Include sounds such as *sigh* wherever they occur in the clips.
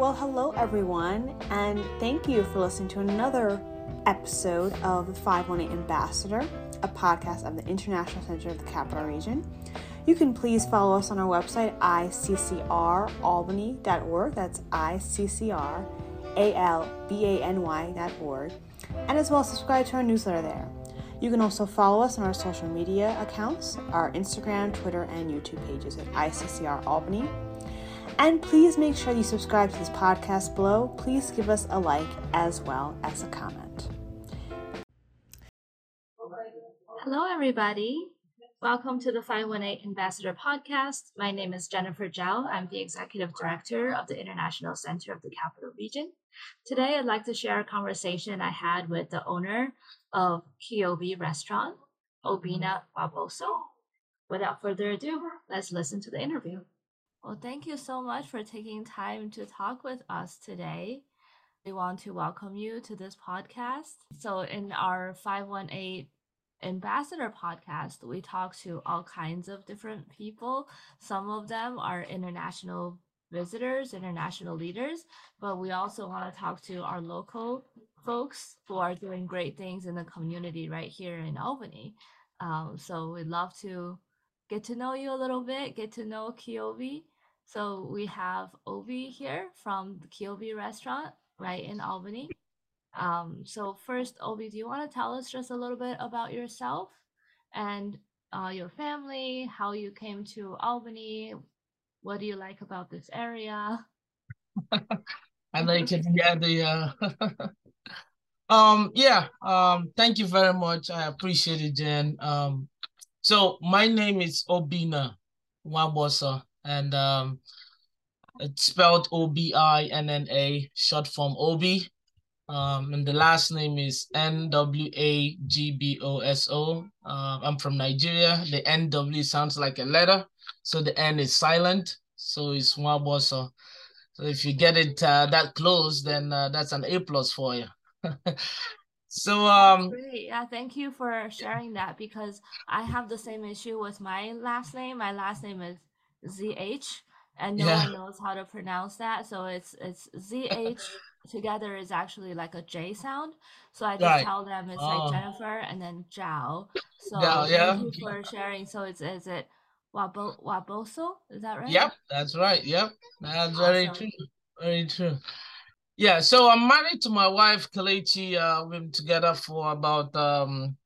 Well, hello everyone, and thank you for listening to another episode of the 518 Ambassador, a podcast of the International Center of the Capital Region. You can please follow us on our website, iccralbany.org. That's I-C-C-R-A-L-B-A-N-Y.org. And as well, subscribe to our newsletter there. You can also follow us on our social media accounts, our Instagram, Twitter, and YouTube pages at ICCR Albany. And please make sure you subscribe to this podcast below. Please give us a like as well as a comment. Hello, everybody. Welcome to the 518 Ambassador Podcast. My name is Jennifer Zhao. I'm the Executive Director of the International Center of the Capital Region. Today, I'd like to share a conversation I had with the owner of Keobi Restaurant, Obinna Barboso. Without further ado, let's listen to the interview. Well, thank you so much for taking time to talk with us today. We want to welcome you to this podcast. So, in our 518 Ambassador podcast, we talk to all kinds of different people. Some of them are international visitors, international leaders, but we also want to talk to our local folks who are doing great things in the community right here in Albany. Um, so, we'd love to get to know you a little bit, get to know Keobi. So we have Obi here from the Keobi restaurant right in Albany. Um, so first, Obi, do you want to tell us just a little bit about yourself and uh, your family, how you came to Albany? What do you like about this area? *laughs* I like it. Yeah, the uh, *laughs* um, yeah. Um, thank you very much. I appreciate it, Jen. Um, so my name is Obinna Nwagboso and um, it's spelled O B I N N A, short form Obi. Um, and the last name is N W A G B O S O. Uh, I'm from Nigeria. The N W sounds like a letter, so the N is silent. So it's Waboso. So if you get it uh, that close, then uh, that's an A plus for you. *laughs* so um great yeah thank you for sharing that because i have the same issue with my last name my last name is ZH, and no Yeah. one knows how to pronounce that. So it's it's ZH *laughs* together is actually like a J sound. So I just Right. tell them it's Oh. like Jennifer and then Zhao. So Yeah, yeah. thank you for sharing. So it's is it Wabo Waboso? Is that right? Yep, that's right. Yep, that's very true. Very true. Yeah, so I'm married to my wife, Kelechi. Uh, we've been together for about um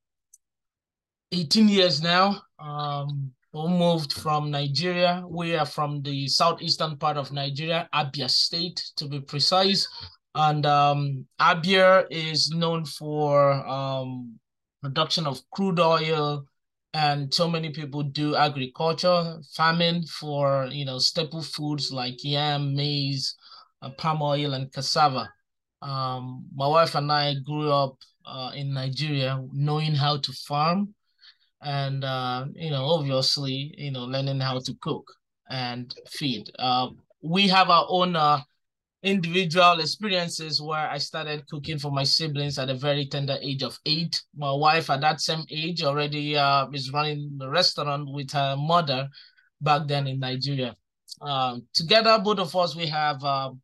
18 years now. Um, we moved from Nigeria. We are from the southeastern part of Nigeria, Abia State to be precise. And um, Abia is known for um, production of crude oil, and so many people do agriculture, farming for you know staple foods like yam, maize, uh, palm oil, and cassava. Um, my wife and I grew up uh, in Nigeria, knowing how to farm and uh, you know, obviously, you know, learning how to cook and feed. Uh, we have our own uh, individual experiences where I started cooking for my siblings at a very tender age of eight. My wife at that same age already uh, is running the restaurant with her mother back then in Nigeria. Um, together, both of us, we have um,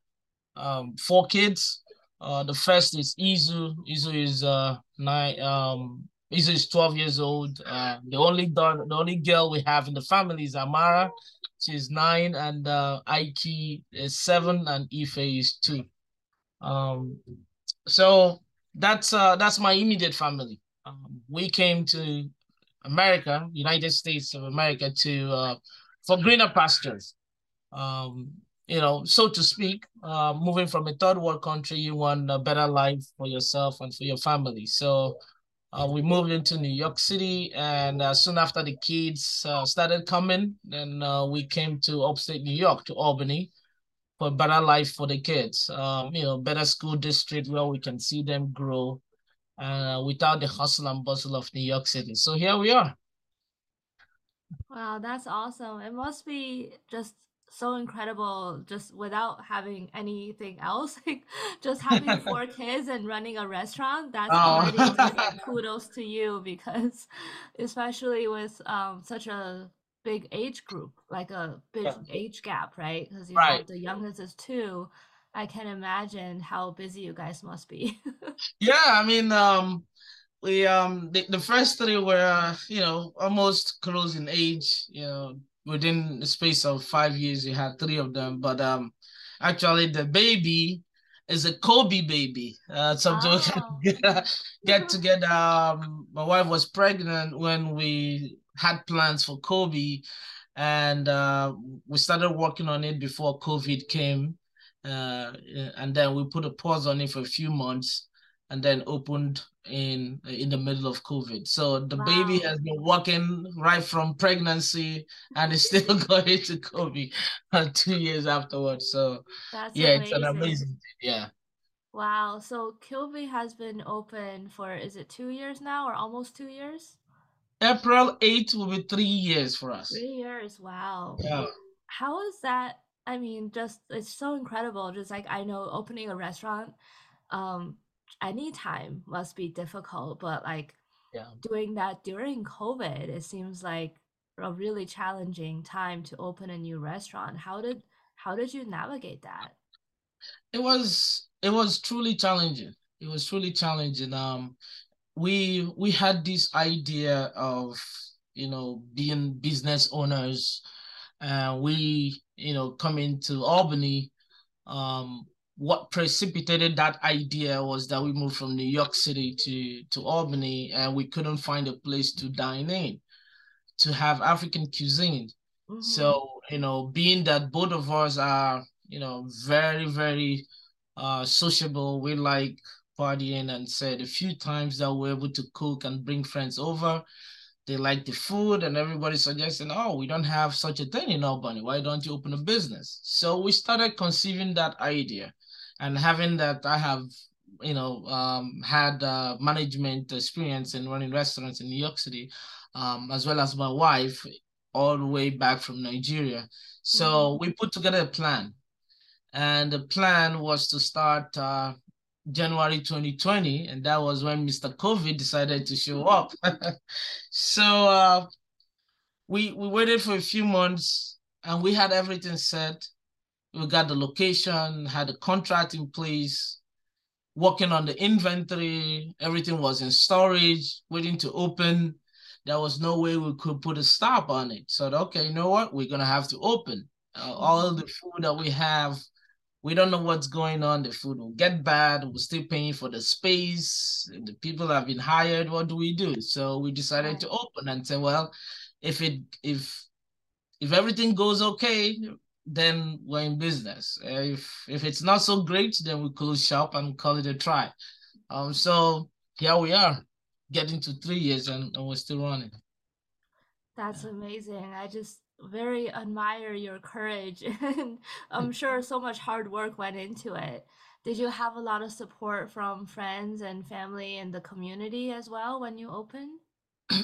um, four kids. Uh, the first is Izu. Izu is uh nine. Um, Izu is twelve years old. Uh, the only daughter, the only girl we have in the family is Amara. She's nine, and uh, Aiki is seven, and Ife is two. Um, so that's uh that's my immediate family. Um, we came to America, United States of America, to uh for greener pastures. Um, you know, so to speak, uh, moving from a third world country, you want a better life for yourself and for your family. So uh, we moved into New York City, and uh, soon after the kids uh, started coming, then uh, we came to upstate New York, to Albany, for a better life for the kids. Um, you know, better school district where we can see them grow, uh, without the hustle and bustle of New York City. So here we are. Wow, that's awesome. It must be just so incredible just without having anything else. *laughs* Like just having *laughs* four kids and running a restaurant, that's already Oh, like *laughs* kudos to you because especially with um such a big age group, like a big Yeah. age gap, right? Because you right. have the youngest is two. I can imagine how busy you guys must be. yeah, I mean, um, we um the, the first three were you know almost close in age. You know, within the space of five years, you had three of them. But um, actually, the baby is a Keobi baby. Uh, so oh. *laughs* get, get together. Um, my wife was pregnant when we had plans for Keobi, and uh, we started working on it before COVID came. Uh, and then we put a pause on it for a few months, and then opened in in the middle of COVID. So the wow. baby has been working right from pregnancy and is *laughs* still going to COVID *laughs* uh, two years afterwards. So That's yeah, amazing. it's an amazing yeah. Wow. So Keobi has been open for is it two years now or almost two years? April 8th will be three years for us. Three years. Wow. Yeah. How is that? I mean, just it's so incredible. Just like I know opening a restaurant, um, anytime must be difficult, but like yeah. doing that during COVID, it seems like a really challenging time to open a new restaurant. How did how did you navigate that? It was it was truly challenging. It was truly challenging. Um we we had this idea of you know being business owners and uh, we you know coming to Albany um what precipitated that idea was that we moved from New York City to, to Albany and we couldn't find a place to dine in, to have African cuisine. Mm-hmm. So, you know, being that both of us are, you know, very, very uh, sociable, we like partying and said a few times that we're able to cook and bring friends over. They like the food and everybody suggesting, oh, we don't have such a thing in Albany. Why don't you open a business? So we started conceiving that idea and having that I have you know um, had uh, management experience in running restaurants in New York City, um, as well as my wife all the way back from Nigeria. So mm-hmm. we put together a plan, and the plan was to start uh, January 2020, and that was when Mr. COVID decided to show up. *laughs* so uh, we we waited for a few months, and we had everything set we got the location, had a contract in place, working on the inventory, everything was in storage, waiting to open. There was no way we could put a stop on it. So, okay, you know what? We're going to have to open. Uh, all the food that we have, we don't know what's going on. The food will get bad. We're still paying for the space. The people have been hired. What do we do? So we decided to open and say, well, if it if if everything goes okay, then we're in business. If if it's not so great, then we close shop and call it a try. Um, so here we are, getting to three years and, and we're still running. That's amazing. I just very admire your courage *laughs* and I'm sure so much hard work went into it. Did you have a lot of support from friends and family in the community as well when you opened?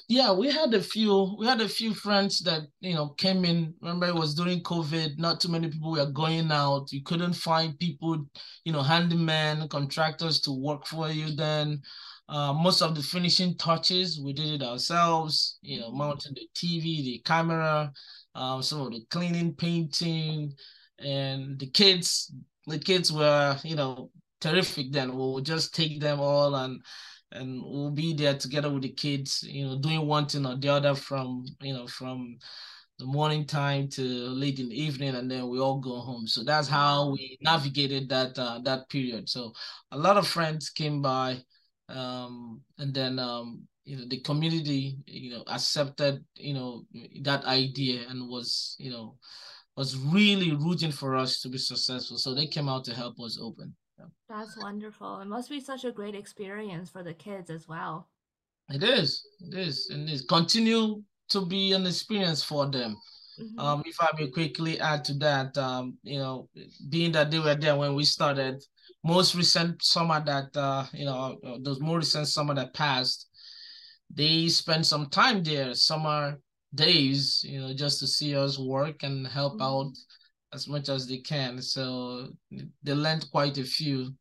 Yeah, we had a few. We had a few friends that you know came in. Remember, it was during COVID. Not too many people were going out. You couldn't find people, you know, handyman, contractors to work for you. Then, uh, most of the finishing touches we did it ourselves. You know, mounting the TV, the camera, um, some of the cleaning, painting, and the kids. The kids were, you know, terrific. Then we'll just take them all and and we'll be there together with the kids, you know, doing one thing or the other from, you know, from the morning time to late in the evening, and then we all go home. So that's how we navigated that uh, that period. So a lot of friends came by, um, and then um, you know the community, you know, accepted you know that idea and was you know was really rooting for us to be successful. So they came out to help us open. That's wonderful. It must be such a great experience for the kids as well. It is. It is. And it's continue to be an experience for them. Mm-hmm. Um, if I may quickly add to that, um, you know, being that they were there when we started, most recent summer that uh, you know, uh, those more recent summer that passed, they spent some time there, summer days, you know, just to see us work and help mm-hmm. out as much as they can. So they lent quite a few,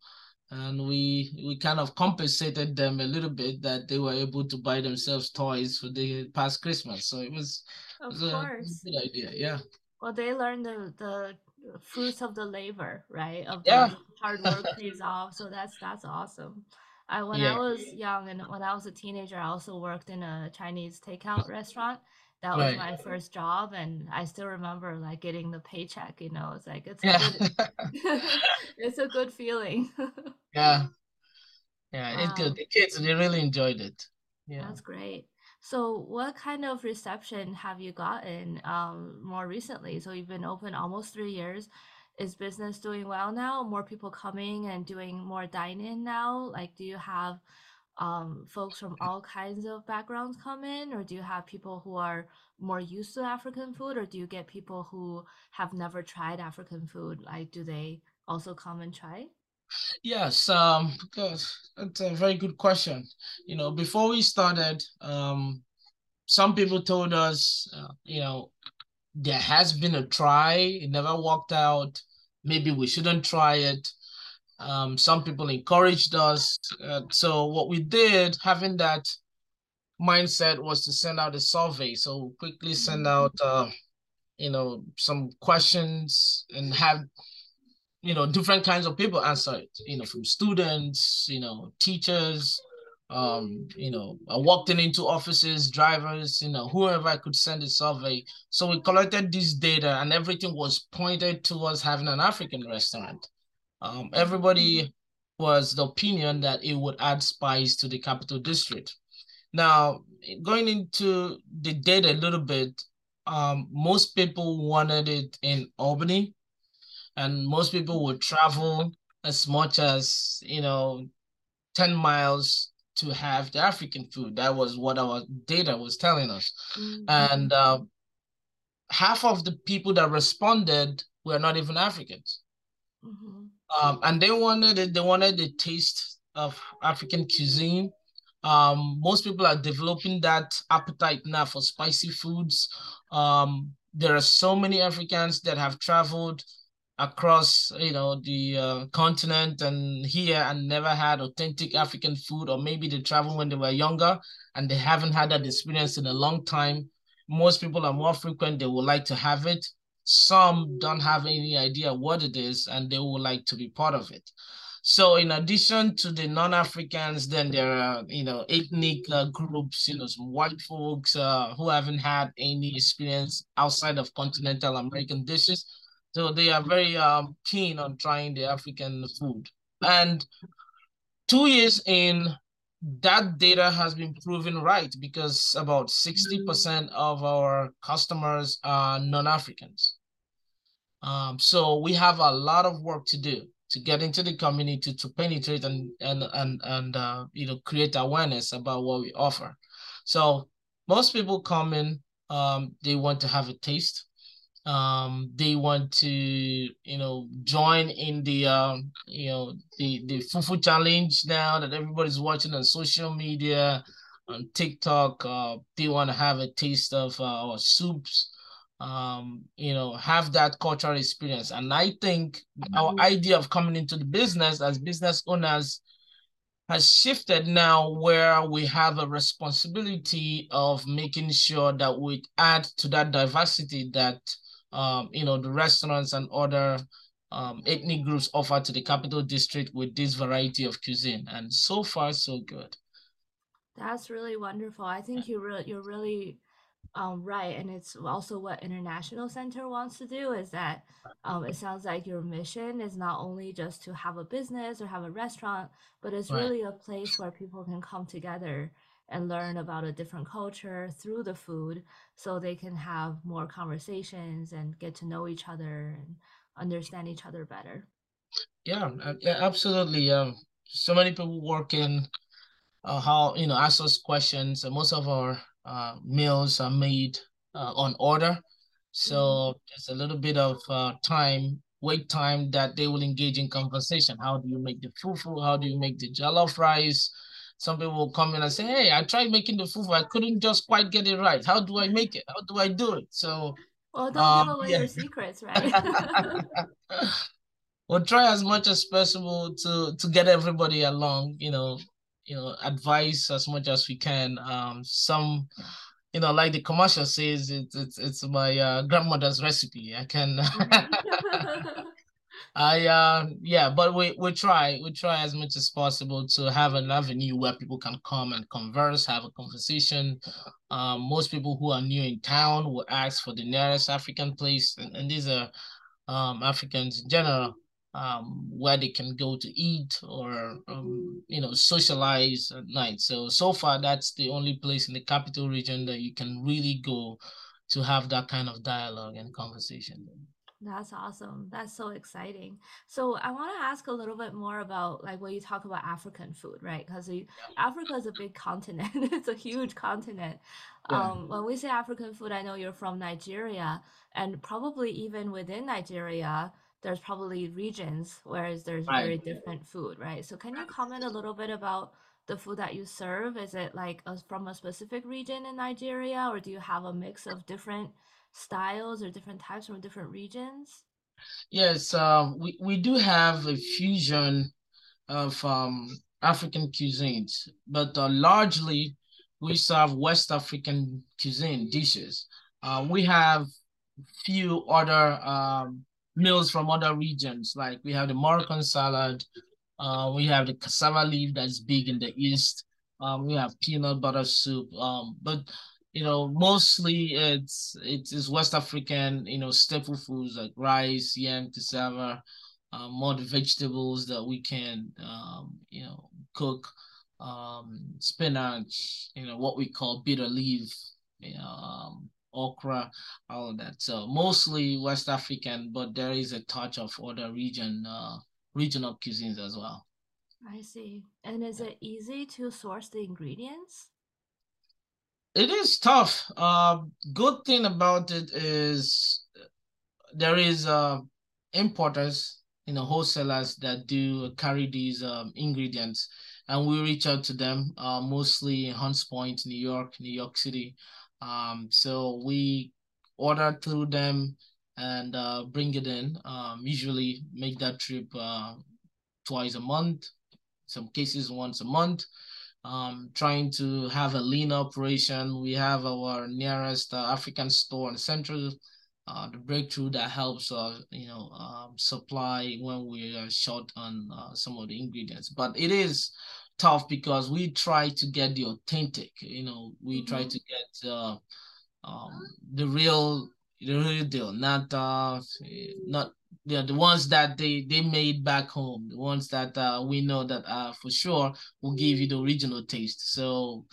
and we we kind of compensated them a little bit that they were able to buy themselves toys for the past Christmas. So it was, of it was course. a good idea. Yeah. Well, they learned the the fruits of the labor, right? Of yeah. the hard work pays off. So that's that's awesome. I when yeah. I was young and when I was a teenager, I also worked in a Chinese takeout restaurant. That was right. my first job, and I still remember like getting the paycheck. You know, it's like it's yeah. good, *laughs* *laughs* it's a good feeling. yeah, *laughs* yeah, it's good. The kids they really enjoyed it. Yeah, that's great. So, what kind of reception have you gotten um, more recently? So, you've been open almost three years. Is business doing well now? More people coming and doing more dine in now? Like, do you have um, folks from all kinds of backgrounds come in, or do you have people who are more used to African food, or do you get people who have never tried African food? Like, do they also come and try? Yes, um, because that's a very good question. You know, before we started, um, some people told us, uh, you know, there has been a try, it never worked out. Maybe we shouldn't try it. Um, some people encouraged us. Uh, so what we did, having that mindset, was to send out a survey. So quickly send mm-hmm. out, uh, you know, some questions and have you know, different kinds of people answer it, you know, from students, you know, teachers, um, you know, I walked in into offices, drivers, you know, whoever I could send a survey. So we collected this data and everything was pointed towards having an African restaurant. Um, everybody was the opinion that it would add spice to the capital district. Now, going into the data a little bit, um, most people wanted it in Albany and most people would travel as much as you know 10 miles to have the african food that was what our data was telling us mm-hmm. and uh, half of the people that responded were not even africans mm-hmm. Um, and they wanted they wanted the taste of african cuisine. Um, most people are developing that appetite now for spicy foods. Um, there are so many africans that have traveled across you know the uh, continent and here and never had authentic african food or maybe they traveled when they were younger and they haven't had that experience in a long time. Most people are more frequent they would like to have it some don't have any idea what it is and they would like to be part of it so in addition to the non-africans then there are you know ethnic uh, groups you know some white folks uh, who haven't had any experience outside of continental american dishes so they are very um, keen on trying the African food. And two years in, that data has been proven right because about 60% of our customers are non-Africans. Um, so we have a lot of work to do to get into the community to penetrate and and and and uh, you know create awareness about what we offer. So most people come in, um, they want to have a taste um they want to you know join in the um you know the the fufu challenge now that everybody's watching on social media on tiktok uh they want to have a taste of uh, our soups um you know have that cultural experience and i think our mm-hmm. idea of coming into the business as business owners has shifted now where we have a responsibility of making sure that we add to that diversity that um, you know, the restaurants and other um, ethnic groups offer to the capital district with this variety of cuisine. And so far, so good. That's really wonderful. I think you re- you're really um, right, and it's also what International Center wants to do. Is that um, it sounds like your mission is not only just to have a business or have a restaurant, but it's right. really a place where people can come together and learn about a different culture through the food so they can have more conversations and get to know each other and understand each other better. Yeah, uh, yeah absolutely um so many people work in uh, how you know ask us questions and most of our uh, meals are made uh, on order. So mm-hmm. there's a little bit of uh, time wait time that they will engage in conversation. How do you make the fufu? How do you make the jollof rice some people will come in and say, Hey, I tried making the fufu. I couldn't just quite get it right. How do I make it? How do I do it? So well, don't um, give away yeah. your secrets, right? *laughs* we'll try as much as possible to to get everybody along, you know, you know, advice as much as we can. Um, some you know, like the commercial says, it's it's it's my uh, grandmother's recipe. I can. *laughs* *laughs* I uh yeah, but we we try we try as much as possible to have an avenue where people can come and converse, have a conversation. Um, most people who are new in town will ask for the nearest African place, and, and these are um Africans in general um, where they can go to eat or um, you know socialize at night. So so far, that's the only place in the capital region that you can really go to have that kind of dialogue and conversation. That's awesome. That's so exciting. So I want to ask a little bit more about like when you talk about African food, right? Because yeah. Africa is a big continent. *laughs* it's a huge continent. Yeah. Um, when we say African food, I know you're from Nigeria, and probably even within Nigeria, there's probably regions where there's right. very different food, right? So can you comment a little bit about the food that you serve? Is it like a, from a specific region in Nigeria, or do you have a mix of different styles or different types from different regions? Yes, uh, we, we do have a fusion of um, African cuisines, but uh, largely we serve West African cuisine dishes. Uh, we have few other um, meals from other regions. Like we have the Moroccan salad, uh, we have the cassava leaf that's big in the east. Um, we have peanut butter soup. Um, but you know, mostly it's it is West African, you know, staple foods like rice, yam, cassava, uh, more the vegetables that we can, um, you know, cook, um, spinach, you know, what we call bitter leaf, you know, um, okra, all of that. So mostly West African, but there is a touch of other region, uh, regional cuisines as well. I see. And is it easy to source the ingredients? It is tough. Uh, good thing about it is there is uh, importers, you know, wholesalers that do carry these um, ingredients, and we reach out to them uh, mostly in Hunts Point, New York, New York City. Um, so we order through them and uh, bring it in. Um, usually make that trip uh, twice a month, some cases once a month. Um, trying to have a lean operation. We have our nearest uh, African store in Central, uh, the breakthrough that helps us, you know, um, supply when we are short on uh, some of the ingredients. But it is tough because we try to get the authentic you know we mm-hmm. try to get uh, um, the real the real deal not uh not yeah, the ones that they they made back home the ones that uh, we know that uh for sure will give you the original taste. So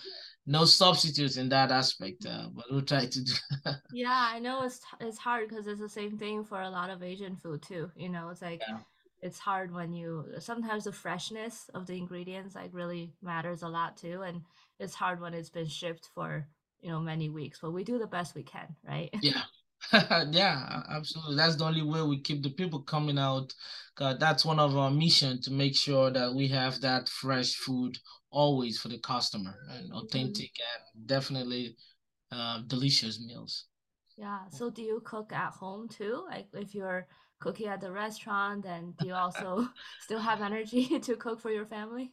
no substitutes in that aspect uh, but we'll try to do *laughs* yeah i know it's it's hard because it's the same thing for a lot of asian food too you know it's like yeah. it's hard when you sometimes the freshness of the ingredients like really matters a lot too and it's hard when it's been shipped for you know many weeks but we do the best we can right? Yeah *laughs* yeah absolutely that's the only way we keep the people coming out because that's one of our mission to make sure that we have that fresh food always for the customer and mm-hmm. authentic mm-hmm. and definitely uh, delicious meals yeah so do you cook at home too like if you're cooking at the restaurant then do you also *laughs* still have energy *laughs* to cook for your family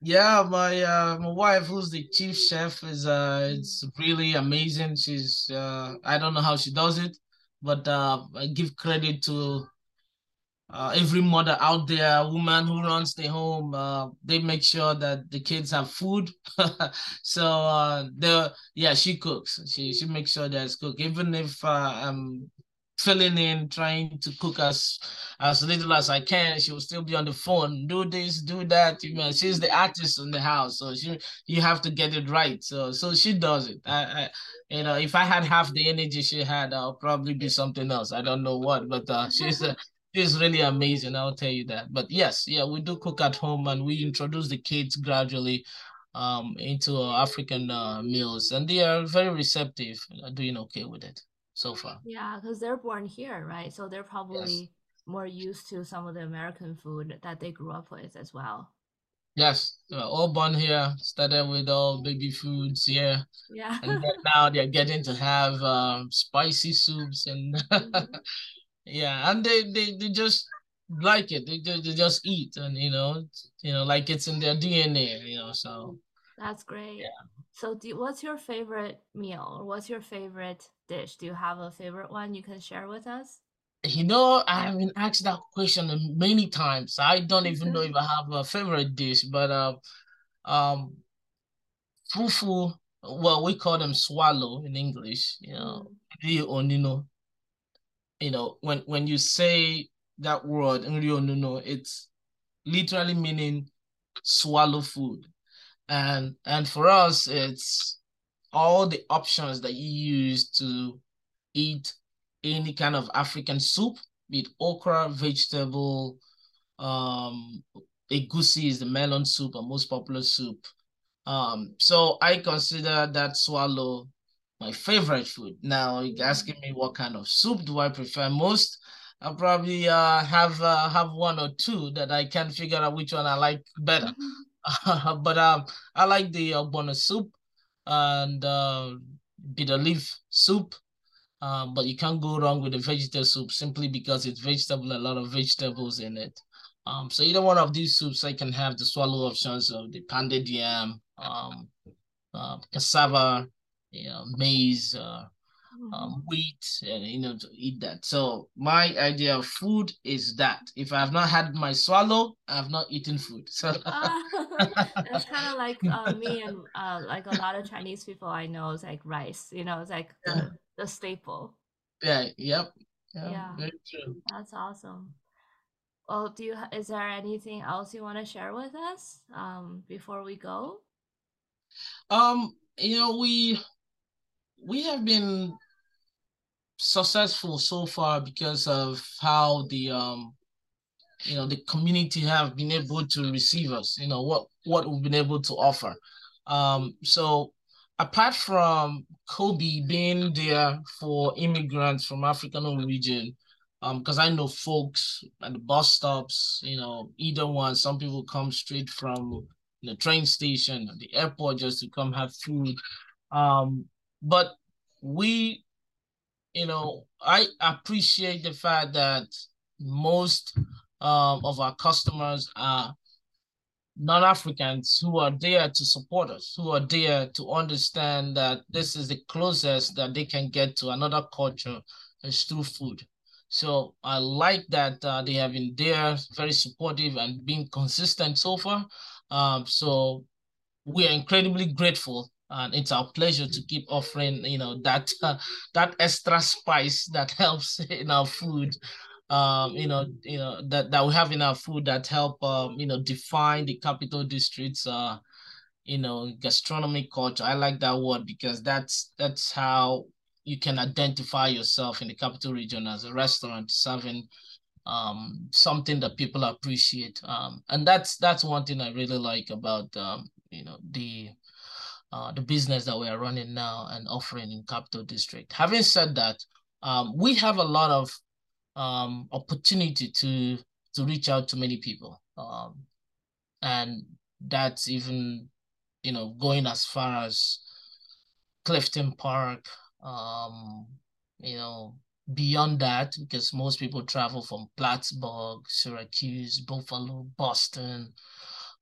yeah my uh my wife who's the chief chef is uh it's really amazing she's uh i don't know how she does it but uh i give credit to uh, every mother out there, woman who runs the home, uh, they make sure that the kids have food. *laughs* so uh, the yeah, she cooks. She she makes sure there's cook. Even if uh, I'm filling in, trying to cook as as little as I can. She will still be on the phone, do this, do that. You know, she's the artist in the house, so she you have to get it right. So so she does it. I, I you know, if I had half the energy she had, I'll probably be something else. I don't know what, but uh, *laughs* she's uh, she's really amazing. I'll tell you that. But yes, yeah, we do cook at home, and we introduce the kids gradually um into African uh, meals, and they are very receptive, doing okay with it so far. Yeah, because they're born here, right? So they're probably yes. more used to some of the American food that they grew up with as well. Yes, all born here, started with all baby foods here. Yeah. and *laughs* now they're getting to have um, spicy soups and *laughs* mm-hmm. yeah, and they, they, they just like it. They, they, they just eat and you know, you know, like it's in their DNA, you know, so That's great. Yeah. So, do, what's your favorite meal or what's your favorite dish? Do you have a favorite one you can share with us? You know, I have been asked that question many times. I don't even know if I have a favorite dish, but uh, um, fufu. Well, we call them swallow in English. You know, mm. You know, when when you say that word, it's literally meaning swallow food and and for us it's all the options that you use to eat any kind of african soup be it okra vegetable um egusi is the melon soup a most popular soup. Um so i consider that swallow my favorite food. Now you're asking me what kind of soup do i prefer most? I probably uh have uh, have one or two that i can figure out which one i like better *laughs* but um, I like the ogbono soup and uh, bitter leaf soup. Um, but you can't go wrong with the vegetable soup simply because it's vegetable, a lot of vegetables in it. Um, so either one of these soups, I can have the swallow options of the pounded yam, um, uh, cassava, you know, maize, uh, um, wheat, and you know, to eat that. So my idea of food is that if I have not had my swallow, I have not eaten food. So uh, it's kind of like uh, me and uh, like a lot of Chinese people I know is like rice. You know, it's like yeah. the, the, staple. Yeah. Yep. Yeah. yeah. Very true. That's awesome. Well, do you is there anything else you want to share with us um, before we go? Um, you know, we we have been successful so far because of how the um you know the community have been able to receive us you know what what we've been able to offer. Um so apart from Keobi being there for immigrants from african origin um because i know folks at the bus stops you know either one some people come straight from the train station the airport just to come have food. Um but we you know, I appreciate the fact that most um, of our customers are non-Africans who are there to support us, who are there to understand that this is the closest that they can get to another culture is through food. So I like that uh, they have been there, very supportive and being consistent so far. Um, so we are incredibly grateful and it's our pleasure to keep offering you know that uh, *laughs* that extra spice that *laughs* helps in our food. Um you know you know that that we have in our food that help um you know define the capital districts uh you know gastronomy culture. I like that word because that's that's how you can identify yourself in the capital region as a restaurant serving um something that people appreciate. Um and that's that's one thing i really like about um you know the uh, the business that we are running now and offering in Capital District. Having said that, um, we have a lot of um, opportunity to to reach out to many people, um, and that's even you know going as far as Clifton Park, um, you know beyond that because most people travel from Plattsburgh, Syracuse, Buffalo, Boston,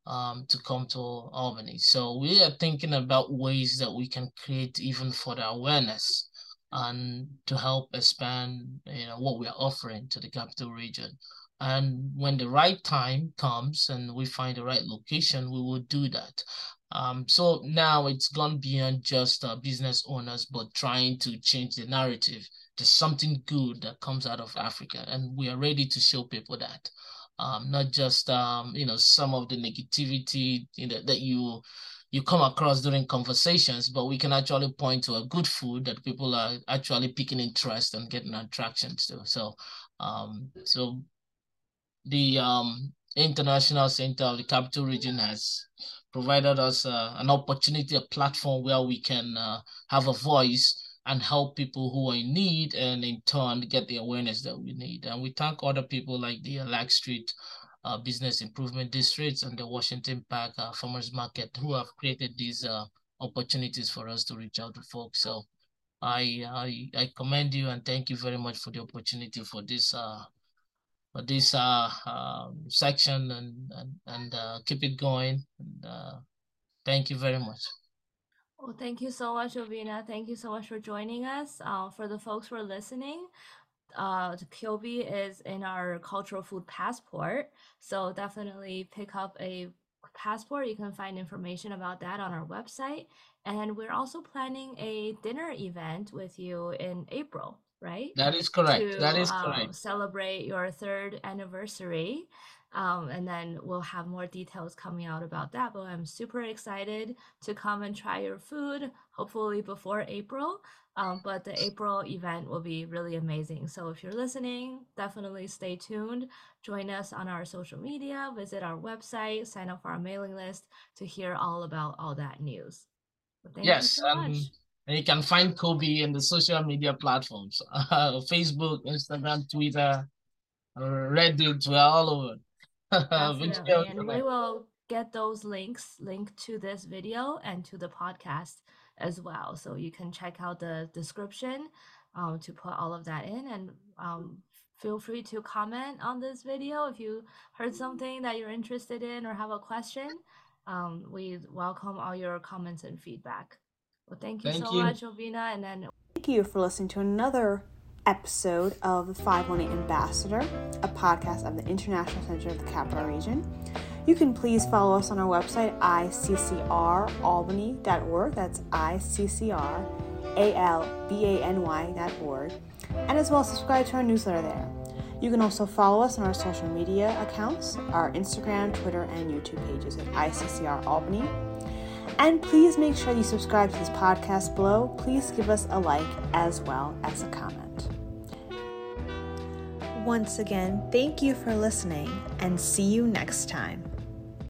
um, to come to Albany. So we are thinking about ways that we can create even further awareness and to help expand you know what we are offering to the capital region. And when the right time comes and we find the right location, we will do that. Um, so now it's gone beyond just uh, business owners, but trying to change the narrative. There's something good that comes out of Africa, and we are ready to show people that um, not just um, you know some of the negativity you know, that you you come across during conversations, but we can actually point to a good food that people are actually picking interest and getting attractions to. So, um, so the um, International Center of the Capital Region has provided us uh, an opportunity, a platform where we can uh, have a voice and help people who are in need and in turn get the awareness that we need. And we thank other people like the Lark Street uh, Business Improvement Districts and the Washington Park uh, Farmers Market who have created these uh, opportunities for us to reach out to folks. So I, I I commend you and thank you very much for the opportunity for this uh for this uh, um, section and and, and uh, keep it going. And, uh, Thank you very much. Well, thank you so much, Obinna. Thank you so much for joining us. Uh, for the folks who are listening, uh, Keobi is in our cultural food passport. So definitely pick up a passport. You can find information about that on our website. And we're also planning a dinner event with you in April, right? That is correct. To, that is um, correct. Celebrate your third anniversary. Um, and then we'll have more details coming out about that. But I'm super excited to come and try your food, hopefully before April. Um, but the April event will be really amazing. So if you're listening, definitely stay tuned. Join us on our social media, visit our website, sign up for our mailing list to hear all about all that news. yes, so and, and you can find Keobi in the social media platforms uh, *laughs* Facebook, Instagram, Twitter, Reddit, we're all over. *laughs* Definitely. and we will get those links linked to this video and to the podcast as well. So you can check out the description um, to put all of that in and um, feel free to comment on this video if you heard something that you're interested in or have a question. Um, we welcome all your comments and feedback. Well, thank you Thank so you. much, Obinna. And then Thank you for listening to another episode of the 518 Ambassador, a podcast of the International Center of the Capital Region. You can please follow us on our website, iccralbany.org. That's I-C-C-R-A-L-B-A-N-Y.org. And as well, subscribe to our newsletter there. You can also follow us on our social media accounts, our Instagram, Twitter, and YouTube pages at ICCR Albany. And please make sure you subscribe to this podcast below. Please give us a like as well as a comment. Once again, thank you for listening and see you next time.